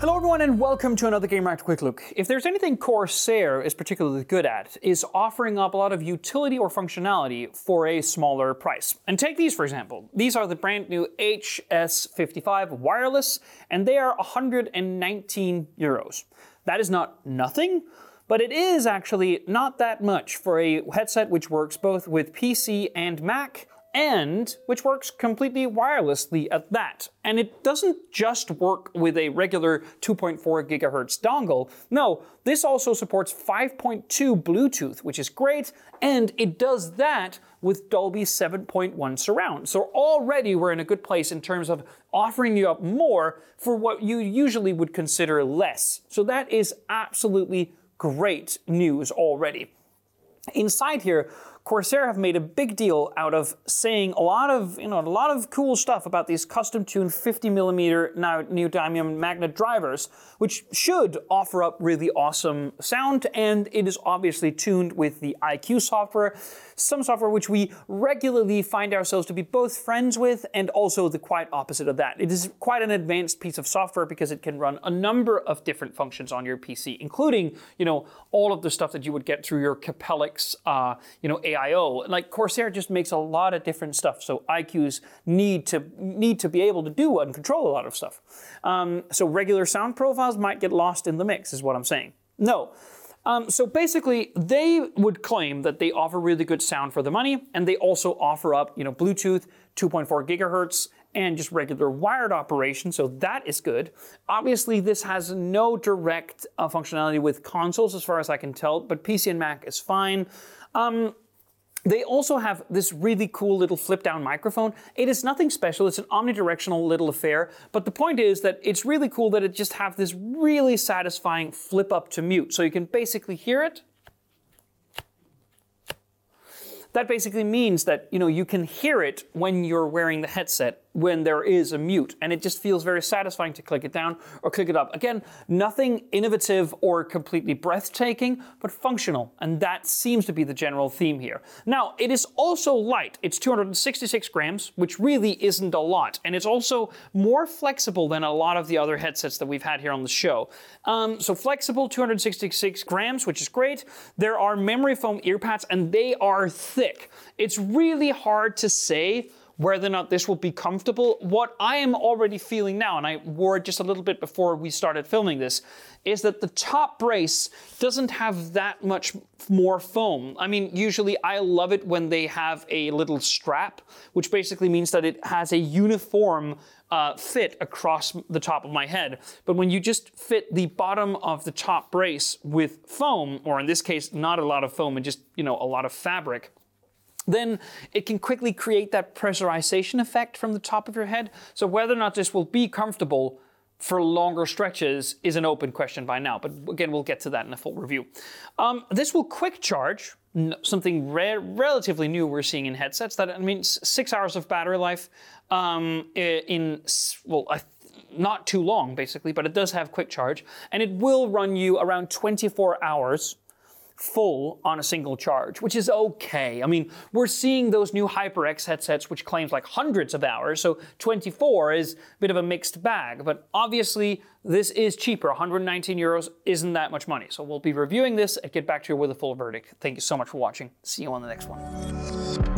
Hello everyone and welcome to another Gamereactor Quick Look. If there's anything Corsair is particularly good at, is offering up a lot of utility or functionality for a smaller price. And take these for example. These are the brand new HS55 wireless and they are 119 euros. That is not nothing, but it is actually not that much for a headset which works both with PC and Mac and which works completely wirelessly at that. And it doesn't just work with a regular 2.4 gigahertz dongle. No, this also supports 5.2 Bluetooth, which is great, and it does that with Dolby 7.1 surround. So already we're in a good place in terms of offering you up more for what you usually would consider less. So that is absolutely great news already. Inside here, Corsair have made a big deal out of saying a lot of, you know, a lot of cool stuff about these custom tuned 50 millimeter now neodymium magnet drivers, which should offer up really awesome sound. And it is obviously tuned with the iCUE software, some software which we regularly find ourselves to be both friends with and also the quite opposite of that. It is quite an advanced piece of software because it can run a number of different functions on your PC, including, you know, all of the stuff that you would get through your Uh, you know, AIO. Like Corsair just makes a lot of different stuff. So iCUE's need to need to be able to do and control a lot of stuff. Um, so regular sound profiles might get lost in the mix, is what I'm saying. No. Um, so basically, they would claim that they offer really good sound for the money, and they also offer up, you know, Bluetooth, 2.4 gigahertz, and just regular wired operation, so that is good. Obviously, this has no direct uh, functionality with consoles as far as I can tell, but PC and Mac is fine. Um, they also have this really cool little flip down microphone. It is nothing special, it's an omnidirectional little affair, but the point is that it's really cool that it just have this really satisfying flip up to mute. So you can basically hear it that basically means that you know you can hear it when you're wearing the headset when there is a mute, and it just feels very satisfying to click it down or click it up. Again, nothing innovative or completely breathtaking, but functional, and that seems to be the general theme here. Now, it is also light. It's 266 grams, which really isn't a lot, and it's also more flexible than a lot of the other headsets that we've had here on the show. Um, so flexible, 266 grams, which is great. There are memory foam earpads, and they are thick. It's really hard to say whether or not this will be comfortable. What I am already feeling now, and I wore it just a little bit before we started filming this, is that the top brace doesn't have that much more foam. I mean, usually I love it when they have a little strap, which basically means that it has a uniform uh, fit across the top of my head. But when you just fit the bottom of the top brace with foam, or in this case, not a lot of foam and just, you know, a lot of fabric, then it can quickly create that pressurization effect from the top of your head. So whether or not this will be comfortable for longer stretches is an open question by now. But again, we'll get to that in a full review. Um, this will quick charge, something re- relatively new we're seeing in headsets. That means six hours of battery life um, in well. not too long, basically, but it does have quick charge, and it will run you around 24 hours full on a single charge, which is okay. I mean, we're seeing those new HyperX headsets which claims like hundreds of hours, so 24 is a bit of a mixed bag, but obviously this is cheaper. 119 euros isn't that much money. So we'll be reviewing this and get back to you with a full verdict. Thank you so much for watching. See you on the next one.